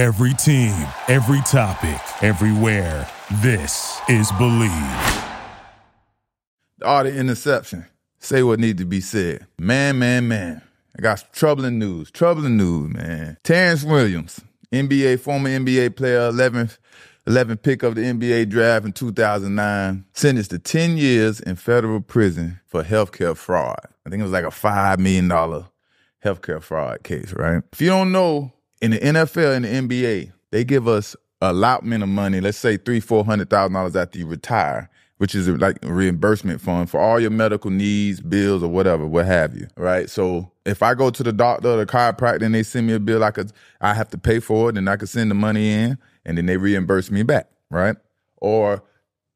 Every team, every topic, everywhere. This is Bleav. All the interception. Say what needs to be said. Man, man, man. I got troubling news. Troubling news, man. Terrence Williams, NBA, former NBA player, 11th, 11th pick of the NBA draft in 2009, sentenced to 10 years in federal prison for healthcare fraud. I think it was like a $5 million healthcare fraud case, right? If you don't know, in the NFL and the NBA, they give us allotment of money, let's say three, four hundred thousand dollars after you retire, which is like a reimbursement fund for all your medical needs, bills, or whatever, what have you. Right. So if I go to the doctor or the chiropractor and they send me a bill, I could I have to pay for it and I could send the money in and then they reimburse me back. Right. Or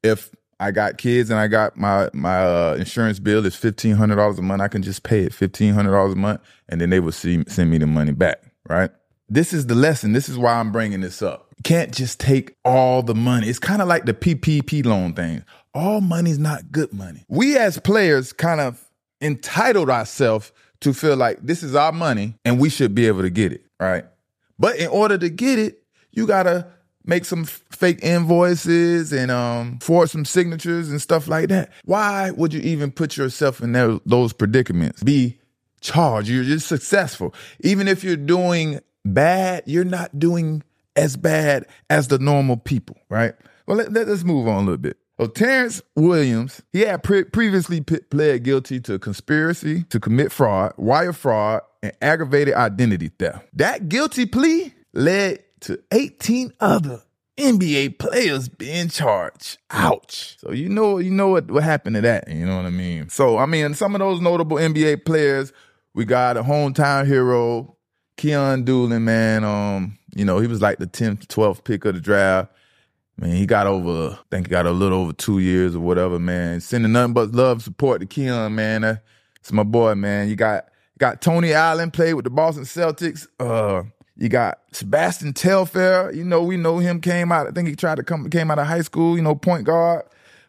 if I got kids and I got my my uh, insurance bill is fifteen hundred dollars a month. I can just pay it fifteen hundred dollars a month, and then they will see, send me the money back. Right. This is the lesson. This is why I'm bringing this up. You can't just take all the money. It's kind of like the PPP loan thing. All money's not good money. We as players kind of entitled ourselves to feel like this is our money and we should be able to get it, right? But in order to get it, you gotta make some fake invoices and um forge some signatures and stuff like that. Why would you even put yourself in those predicaments? Be charged. You're just successful. Even if you're doing bad, you're not doing as bad as the normal people, right? Well, let, us move on a little bit. Well, Terrence Williams, he had pre- previously p- pled guilty to conspiracy to commit fraud, wire fraud, and aggravated identity theft. That guilty plea led to 18 other NBA players being charged. Ouch. So you know, you know what, what happened to that. You know what I mean? So I mean, some of those notable NBA players, we got a hometown hero, Keyon Dooling, man, um, you know, he was like the 10th, 12th pick of the draft. Man, he got over, I think he got a little over two years or whatever, man. Sending nothing but love, support to Keyon, man. It's my boy, man. You got got Tony Allen played with the Boston Celtics. Uh, you got Sebastian Telfair. You know, we know him. Came out. I think he tried to come. Came out of high school. You know, point guard.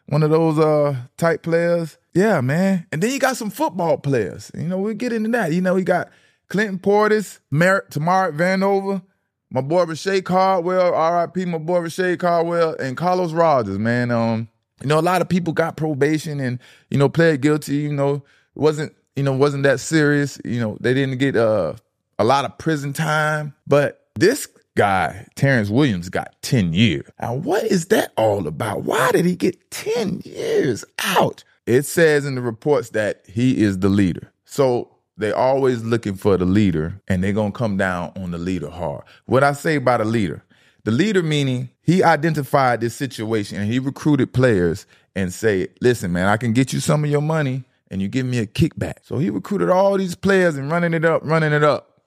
One of those uh type players. Yeah, man. And then you got some football players. You know, we get into that. You know, he got Clinton Portis, Merritt, Tamar Vanover, my boy Reche Caldwell, RIP, my boy Reche Caldwell, and Carlos Rogers, man. Um, you know, a lot of people got probation and, you know, pled guilty, you know, it wasn't, you know, wasn't that serious. You know, they didn't get uh, a lot of prison time. But this guy, Terrence Williams, got 10 years. Now, what is that all about? Why did he get 10 years out? It says in the reports that he is the leader. So they always looking for the leader and they're going to come down on the leader hard. What I say about a leader, the leader meaning he identified this situation and he recruited players and say, listen, man, I can get you some of your money and you give me a kickback. So he recruited all these players and running it up, running it up.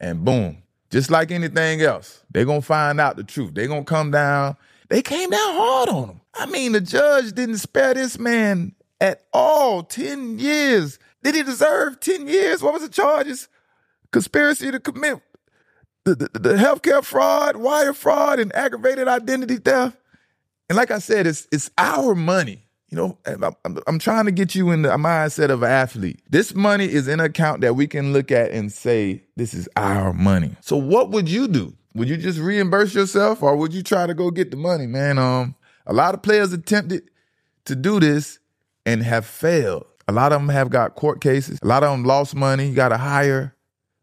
And boom, just like anything else, they're going to find out the truth. They're going to come down. They came down hard on him. I mean, the judge didn't spare this man at all. 10 years did he deserve 10 years? What was the charges? Conspiracy to commit the, the, the healthcare fraud, wire fraud, and aggravated identity theft. And like I said, it's it's our money. You know, I'm, I'm, trying to get you in the mindset of an athlete. This money is in an account that we can look at and say, this is our money. So what would you do? Would you just reimburse yourself or would you try to go get the money, man? Um, a lot of players attempted to do this and have failed. A lot of them have got court cases. A lot of them lost money. You got to hire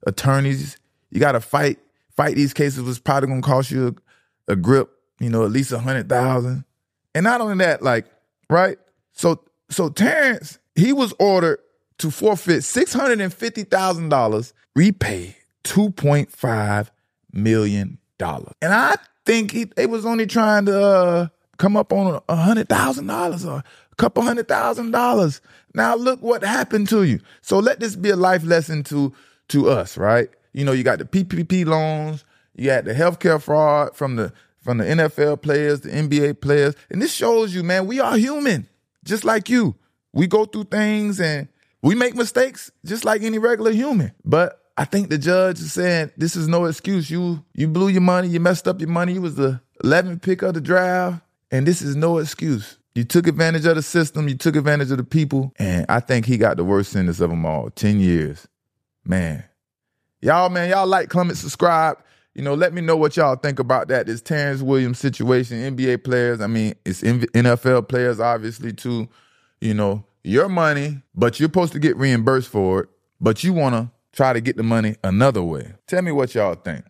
attorneys. You got to fight fight these cases. It's probably gonna cost you a, a grip. You know, at least a hundred thousand. And not only that, like right. So so Terrence he was ordered to forfeit six hundred and fifty thousand dollars, repay two point five million dollars. And I think he, they was only trying to uh, come up on a hundred thousand dollars or couple hundred thousand dollars. Now look what happened to you. So let this be a life lesson to to us, right? You know, you got the PPP loans, you got the healthcare fraud from the from the NFL players, the NBA players, and this shows you, man, we are human, just like you. We go through things and we make mistakes, just like any regular human. But I think the judge is saying this is no excuse. You you blew your money, you messed up your money. You was the 11th pick of the draft, and this is no excuse. You took advantage of the system, you took advantage of the people, and I think he got the worst sentence of them all 10 years. Man. Y'all, man, y'all like, comment, subscribe. You know, let me know what y'all think about that. This Terrence Williams situation, NBA players. I mean, it's NFL players, obviously, too. You know, your money, but you're supposed to get reimbursed for it, but you want to try to get the money another way. Tell me what y'all think.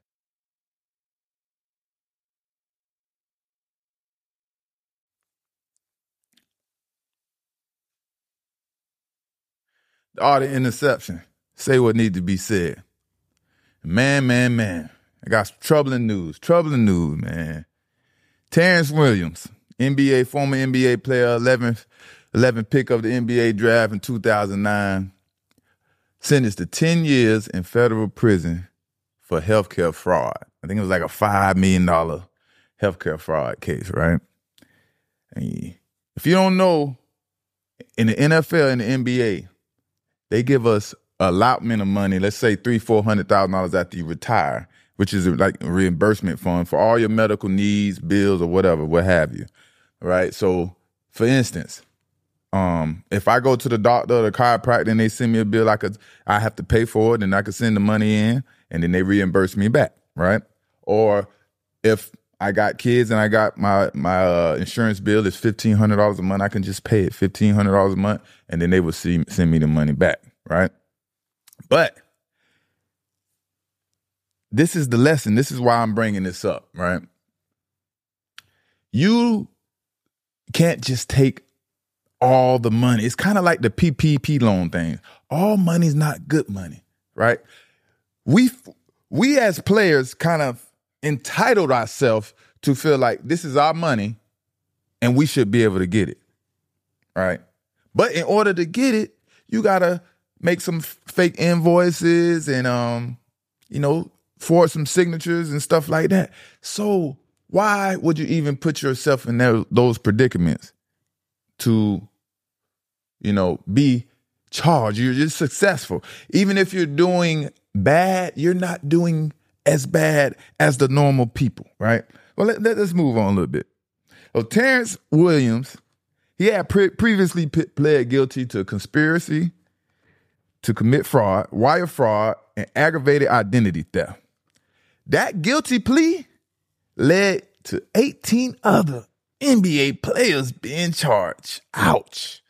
All the interception. Say what needs to be said. Man, man, man. I got troubling news. Troubling news, man. Terrence Williams, NBA, former NBA player, 11th, 11th pick of the NBA draft in 2009, sentenced to 10 years in federal prison for healthcare fraud. I think it was like a $5 million healthcare fraud case, right? And if you don't know, in the NFL and the NBA, they give us allotment of money, let's say three, four hundred thousand dollars after you retire, which is like a reimbursement fund for all your medical needs, bills, or whatever, what have you. Right. So, for instance, um, if I go to the doctor or the chiropractor and they send me a bill, I could I have to pay for it and I could send the money in and then they reimburse me back, right? Or if I got kids and I got my my uh, insurance bill is fifteen hundred dollars a month, I can just pay it fifteen hundred dollars a month, and then they will see, send me the money back, right? But this is the lesson. This is why I'm bringing this up, right? You can't just take all the money. It's kind of like the PPP loan thing. All money's not good money, right? We we as players kind of entitled ourselves to feel like this is our money and we should be able to get it. Right? But in order to get it, you got to make some fake invoices and um you know forge some signatures and stuff like that so why would you even put yourself in there, those predicaments to you know be charged you're just successful even if you're doing bad you're not doing as bad as the normal people right well let, us move on a little bit well terrence williams he had pre- previously pled guilty to conspiracy to commit fraud, wire fraud, and aggravated identity theft. That guilty plea led to 18 other NBA players being charged. Ouch.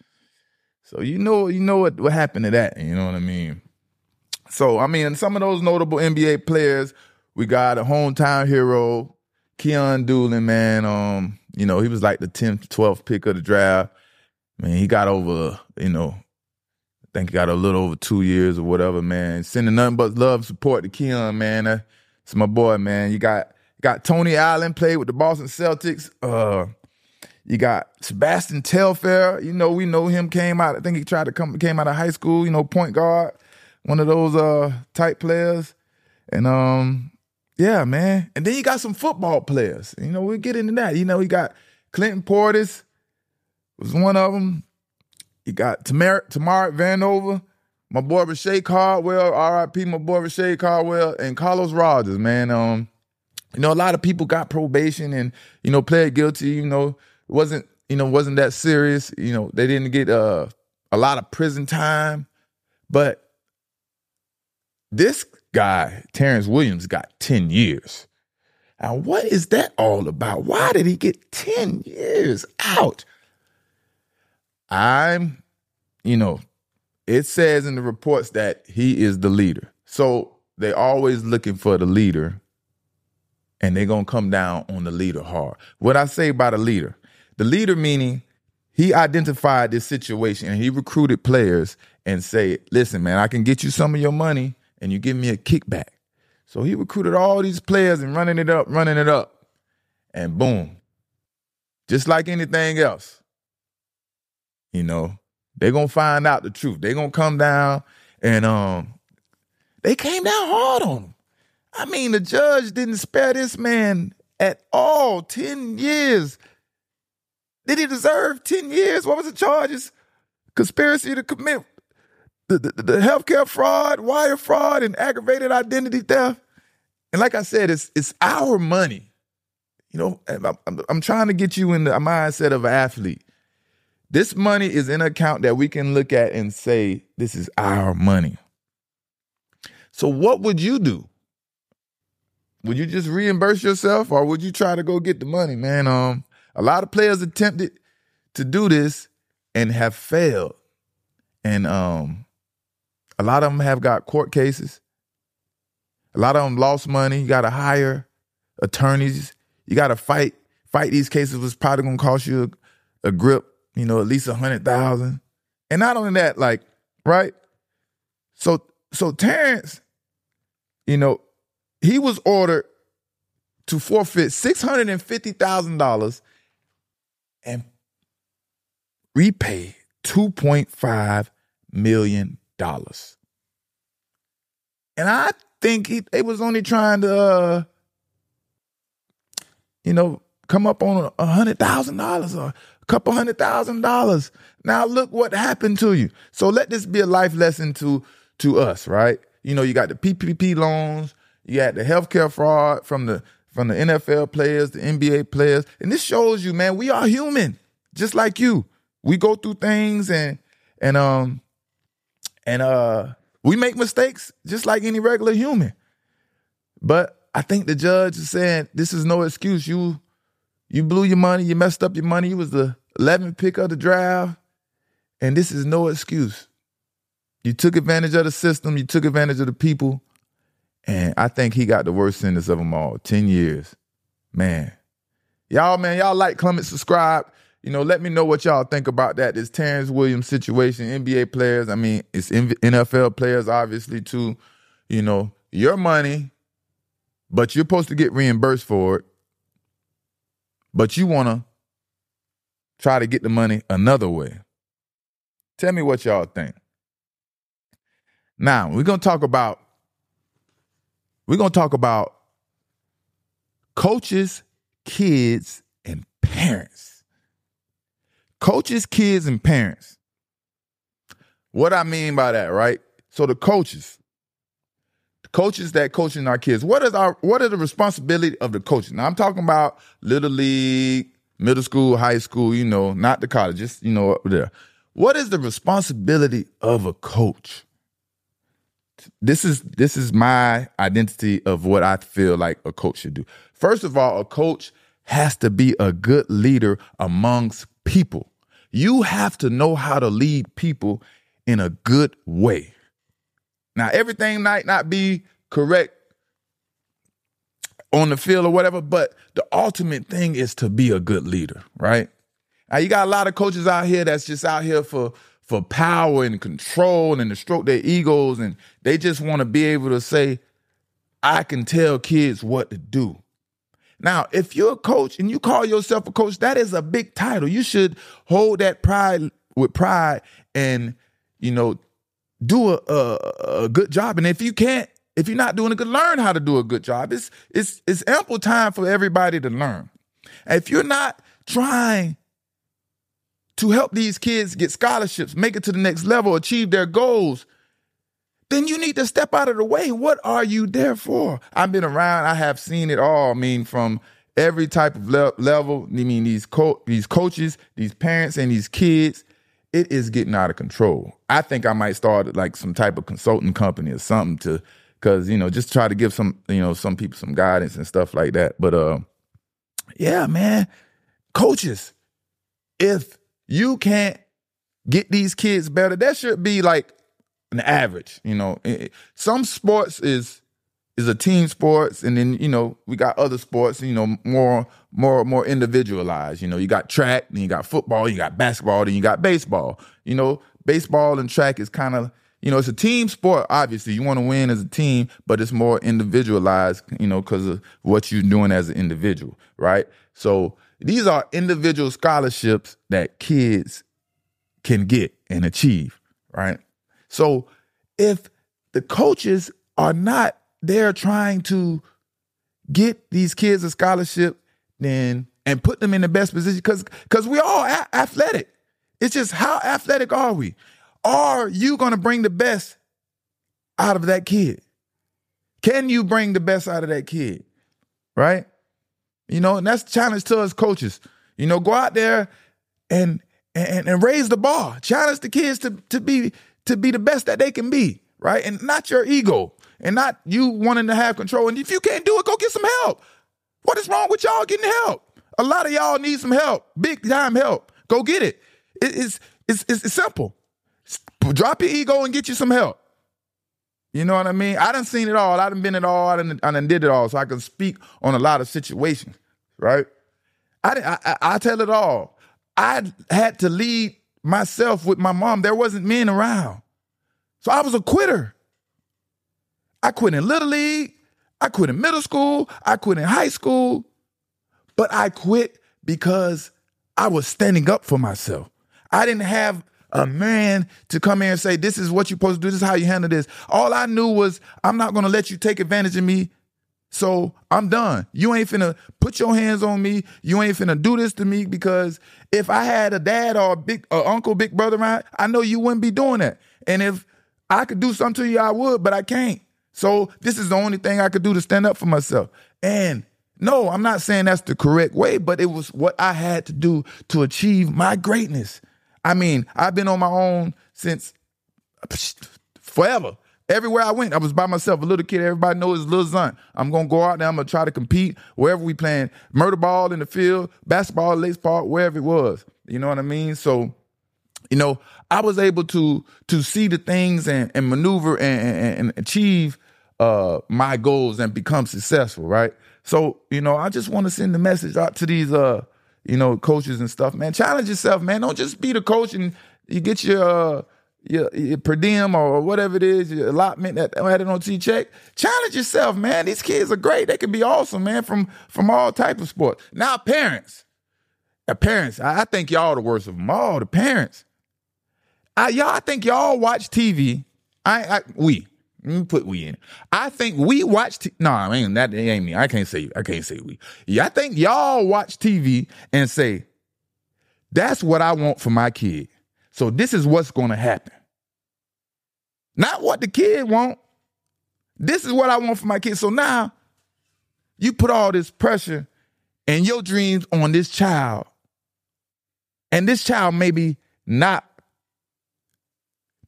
So you know, you know what, what happened to that, you know what I mean? So I mean, some of those notable NBA players, we got a hometown hero, Keyon Dooling, man. Um, you know, he was like the 10th, 12th pick of the draft. I mean, he got over, you know, I think he got a little over two years or whatever, man. Sending nothing but love, support to Keyon, man. That's my boy, man. You got got Tony Allen played with the Boston Celtics. Uh, you got Sebastian Telfair. You know, we know him. Came out. I think he tried to come. Came out of high school. You know, point guard, one of those uh type players. And um, yeah, man. And then you got some football players. You know, we'll get into that. You know, he got Clinton Portis was one of them. You got Tamar Tamar Vanover, my boy Reche Caldwell, R.I.P. my boy Reche Caldwell, and Carlos Rogers, man. Um, you know, a lot of people got probation and, you know, pled guilty, you know, it wasn't, you know, wasn't that serious. You know, they didn't get uh, a lot of prison time. But this guy, Terrence Williams, got 10 years. Now, what is that all about? Why did he get 10 years out? I'm, you know, it says in the reports that he is the leader. So they're always looking for the leader and they're going to come down on the leader hard. What I say about a leader, the leader meaning he identified this situation and he recruited players and say, listen, man, I can get you some of your money and you give me a kickback. So he recruited all these players and running it up, running it up. And boom, just like anything else, you know, they're gonna find out the truth. They're gonna come down and um they came down hard on him. I mean, the judge didn't spare this man at all. 10 years. Did he deserve 10 years? What was the charges? Conspiracy to commit the, the, the healthcare fraud, wire fraud, and aggravated identity theft. And like I said, it's it's our money. You know, I'm, I'm, trying to get you in the mindset of an athlete. This money is in an account that we can look at and say, this is our money. So, what would you do? would you just reimburse yourself or would you try to go get the money, man? Um, a lot of players attempted to do this and have failed. And um, a lot of them have got court cases. A lot of them lost money. You got to hire attorneys. You got to fight fight these cases. Was probably gonna cost you a, a grip. You know, at least a hundred thousand. And not only that, like right. So so Terrence, you know, he was ordered to forfeit six hundred and fifty thousand dollars and repay two point five million dollars. And I think he they was only trying to uh, you know, come up on a hundred thousand dollars or a couple hundred thousand dollars. Now look what happened to you. So let this be a life lesson to to us, right? You know, you got the PPP loans, you got the healthcare fraud from the from the NFL players, the NBA players, and this shows you, man, we are human, just like you. We go through things and and um and uh we make mistakes just like any regular human. But I think the judge is saying this is no excuse. You you blew your money, you messed up your money. You was the 11th pick of the draft, and this is no excuse. You took advantage of the system, you took advantage of the people, and I think he got the worst sentence of them all 10 years. Man. Y'all, man, y'all like, comment, subscribe. You know, let me know what y'all think about that. This Terrence Williams situation, NBA players. I mean, it's NFL players, obviously, too. You know, your money but you're supposed to get reimbursed for it. But you want to try to get the money another way. Tell me what y'all think. Now, we're to talk about we're to talk about coaches, kids, and parents. Coaches, kids, and parents. What I mean by that, right? So the coaches, coaches that coaching our kids. What is our what is the responsibility of the coaches? Now I'm talking about little league, middle school, high school, you know, not the colleges, you know, up there. What is the responsibility of a coach? This is this is my identity of what I feel like a coach should do. First of all, a coach has to be a good leader amongst people. You have to know how to lead people in a good way. Now, everything might not be correct on the field or whatever, but the ultimate thing is to be a good leader, right? Now, you got a lot of coaches out here that's just out here for for power and control and to stroke their egos, and they just want to be able to say, "I can tell kids what to do." Now, if you're a coach and you call yourself a coach, that is a big title. You should hold that pride with pride and you know do a, a, a good job. And if you can't, if you're not doing a good, learn how to do a good job. It's it's it's ample time for everybody to learn. And if you're not trying to help these kids get scholarships, make it to the next level, achieve their goals, then you need to step out of the way. What are you there for? I've been around, I have seen it all. I mean, from every type of le- level. I mean, these co- these coaches, these parents, and these kids it is getting out of control. I think I might start like some type of consulting company or something to, cause you know, just try to give some, you know, some people some guidance and stuff like that. But uh, yeah, man, coaches, if you can't get these kids better, that should be like an average. You know, some sports is is a team sports, and then you know we got other sports, you know, more more more individualized. You know, you got track, then you got football, you got basketball, then you got baseball. You know, baseball and track is kind of you know it's a team sport. Obviously, you want to win as a team, but it's more individualized. You know, because of what you're doing as an individual, right? So these are individual scholarships that kids can get and achieve, right? So if the coaches are not they're trying to get these kids a scholarship then and put them in the best position because because we're all a- athletic. It's just how athletic are we? Are you going to bring the best out of that kid? Can you bring the best out of that kid? Right? You know, and that's the challenge to us coaches. You know, go out there and and, and raise the bar. Challenge the kids to to be to be the best that they can be right? And not your ego and not you wanting to have control. And if you can't do it, go get some help. What is wrong with y'all getting help? A lot of y'all need some help, big time help. Go get it. it's, it's, it's simple. Drop your ego and get you some help. You know what I mean? I done seen it all. I done been it all. I done, I done did it all. So I can speak on a lot of situations, right? I, I, I tell it all. I had to lead myself with my mom. There wasn't men around. So I was a quitter. I quit in Little League. I quit in middle school. I quit in high school. But I quit because I was standing up for myself. I didn't have a man to come here and say, This is what you're supposed to do. This is how you handle this. All I knew was, I'm not going to let you take advantage of me. So I'm done. You ain't finna put your hands on me. You ain't finna do this to me because if I had a dad or a big or uncle, big brother around, I know you wouldn't be doing that. And if I could do something to you, I would, but I can't. So this is the only thing I could do to stand up for myself. And no, I'm not saying that's the correct way, but it was what I had to do to achieve my greatness. I mean, I've been on my own since forever. Everywhere I went, I was by myself, a little kid. Everybody knows Lil Zun. I'm gonna go out there. I'm gonna try to compete wherever we playing murder ball in the field, basketball, Lakes Park, wherever it was. You know what I mean? So, you know, I was able to to see the things and, and maneuver and, and, and achieve uh, my goals and become successful, right? So, you know, I just want to send the message out to these, uh, you know, coaches and stuff, man. Challenge yourself, man. Don't just be the coach and you get your, uh, your, your per diem or whatever it is, your allotment that added on your check. Challenge yourself, man. These kids are great. They can be awesome, man, from from all type of sports. Now, parents, uh, parents, I, I think y'all the worst of them all. The parents, I, y'all, I think y'all watch TV. I, I we, let me put we in. I think we watch. T- no, I mean that ain't me. I can't say. I can't say we. Yeah, I think y'all watch TV and say, "That's what I want for my kid." So this is what's going to happen. Not what the kid want. This is what I want for my kid. So now you put all this pressure and your dreams on this child, and this child maybe not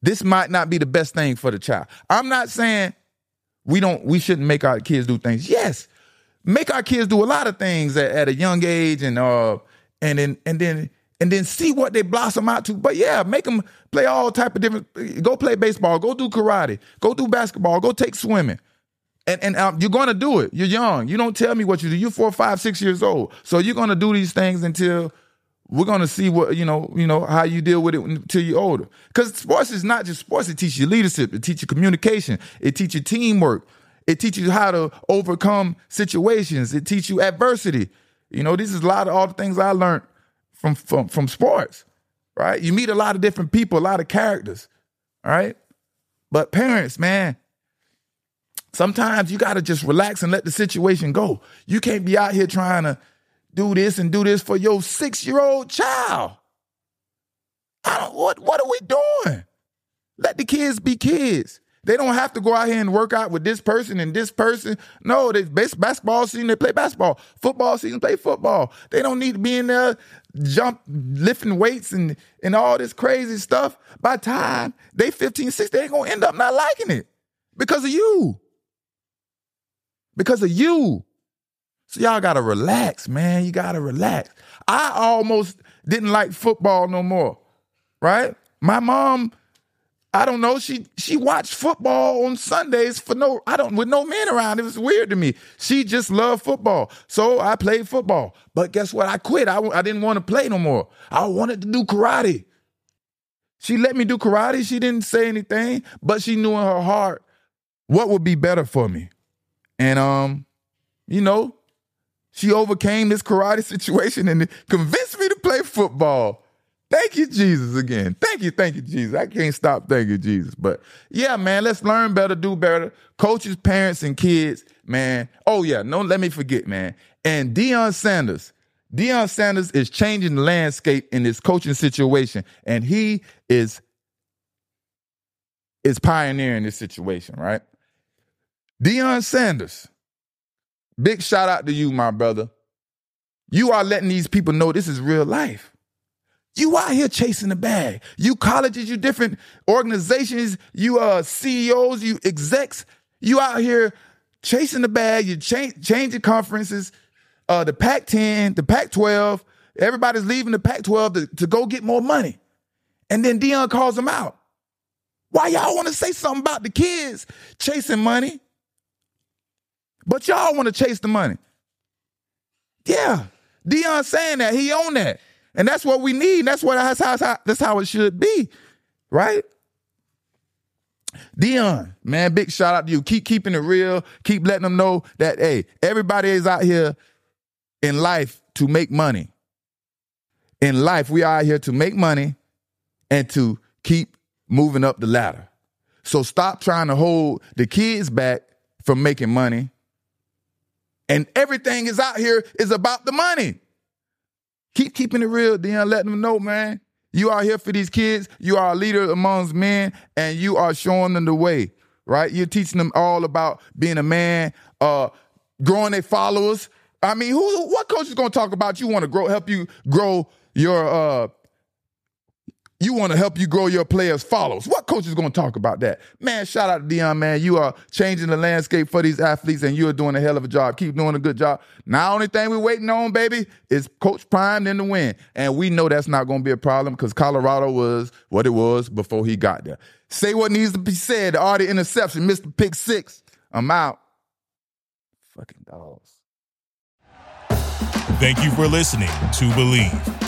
this might not be the best thing for the child. I'm not saying we don't we shouldn't make our kids do things. Yes. Make our kids do a lot of things at, at a young age and uh and then and then and then see what they blossom out to. But yeah, make them play all type of different. Go play baseball. Go do karate. Go do basketball. Go take swimming. And and um, you're gonna do it. You're young. You don't tell me what you do. You're four, five, six years old. So you're gonna do these things until we're gonna see what you know, you know how you deal with it until you're older. Because sports is not just sports; it teaches you leadership, it teaches you communication, it teaches you teamwork, it teaches you how to overcome situations, it teaches you adversity. You know, this is a lot of all the things I learned from from from sports. Right? You meet a lot of different people, a lot of characters. All right, but parents, man, sometimes you got to just relax and let the situation go. You can't be out here trying to do this and do this for your six year old child. I don't, what, what are we doing? Let the kids be kids. They don't have to go out here and work out with this person and this person. No, they basketball season, they play basketball. Football season, play football. They don't need to be in there jump, lifting weights and, and all this crazy stuff. By time they 15, 16, they ain't gonna end up not liking it because of you. Because of you. So y'all gotta relax, man. You gotta relax. I almost didn't like football no more, right? My mom, I don't know, she she watched football on Sundays for no, I don't with no men around. It was weird to me. She just loved football, so I played football. But guess what? I quit. I I didn't want to play no more. I wanted to do karate. She let me do karate. She didn't say anything, but she knew in her heart what would be better for me. And um, you know, she overcame this karate situation and convinced me to play football. Thank you, Jesus, again. Thank you, thank you, Jesus. I can't stop thanking Jesus. But yeah, man, let's learn better, do better. Coaches, parents, and kids, man. Oh, yeah, no, let me forget, man. And Deion Sanders. Deion Sanders is changing the landscape in this coaching situation, and he is is pioneering this situation, right? Deion Sanders Big shout out to you, my brother. You are letting these people know this is real life. You out here chasing the bag. You colleges, you different organizations, you uh CEOs, you execs, you out here chasing the bag, you change changing conferences, uh the Pac-10, the Pac-12, everybody's leaving the Pac-12 to, to go get more money. And then Deion calls them out. Why y'all want to say something about the kids chasing money? But y'all want to chase the money. Yeah. Deion saying that. He own that. And that's what we need. That's what that's how, that's how it should be. Right? Deion, man, big shout out to you. Keep keeping it real. Keep letting them know that hey, everybody is out here in life to make money. In life, we are out here to make money and to keep moving up the ladder. So stop trying to hold the kids back from making money. And everything is out here is about the money. Keep keeping it real, Deion. Letting them know, man. You are here for these kids. You are a leader amongst men, and you are showing them the way. Right? You're teaching them all about being a man, uh, growing their followers. I mean, who? What coach is going to talk about you? Want to grow, help you grow your uh, you want to help you grow your players' follows. What coach is going to talk about that? Man, shout out to Deion, man. You are changing the landscape for these athletes, and you are doing a hell of a job. Keep doing a good job. Now, only thing we're waiting on, baby, is Coach Prime in the win. And we know that's not going to be a problem because Colorado was what it was before he got there. Say what needs to be said. All The interception, Mr. Pick Six. I'm out. Fucking dogs. Thank you for listening to Bleav.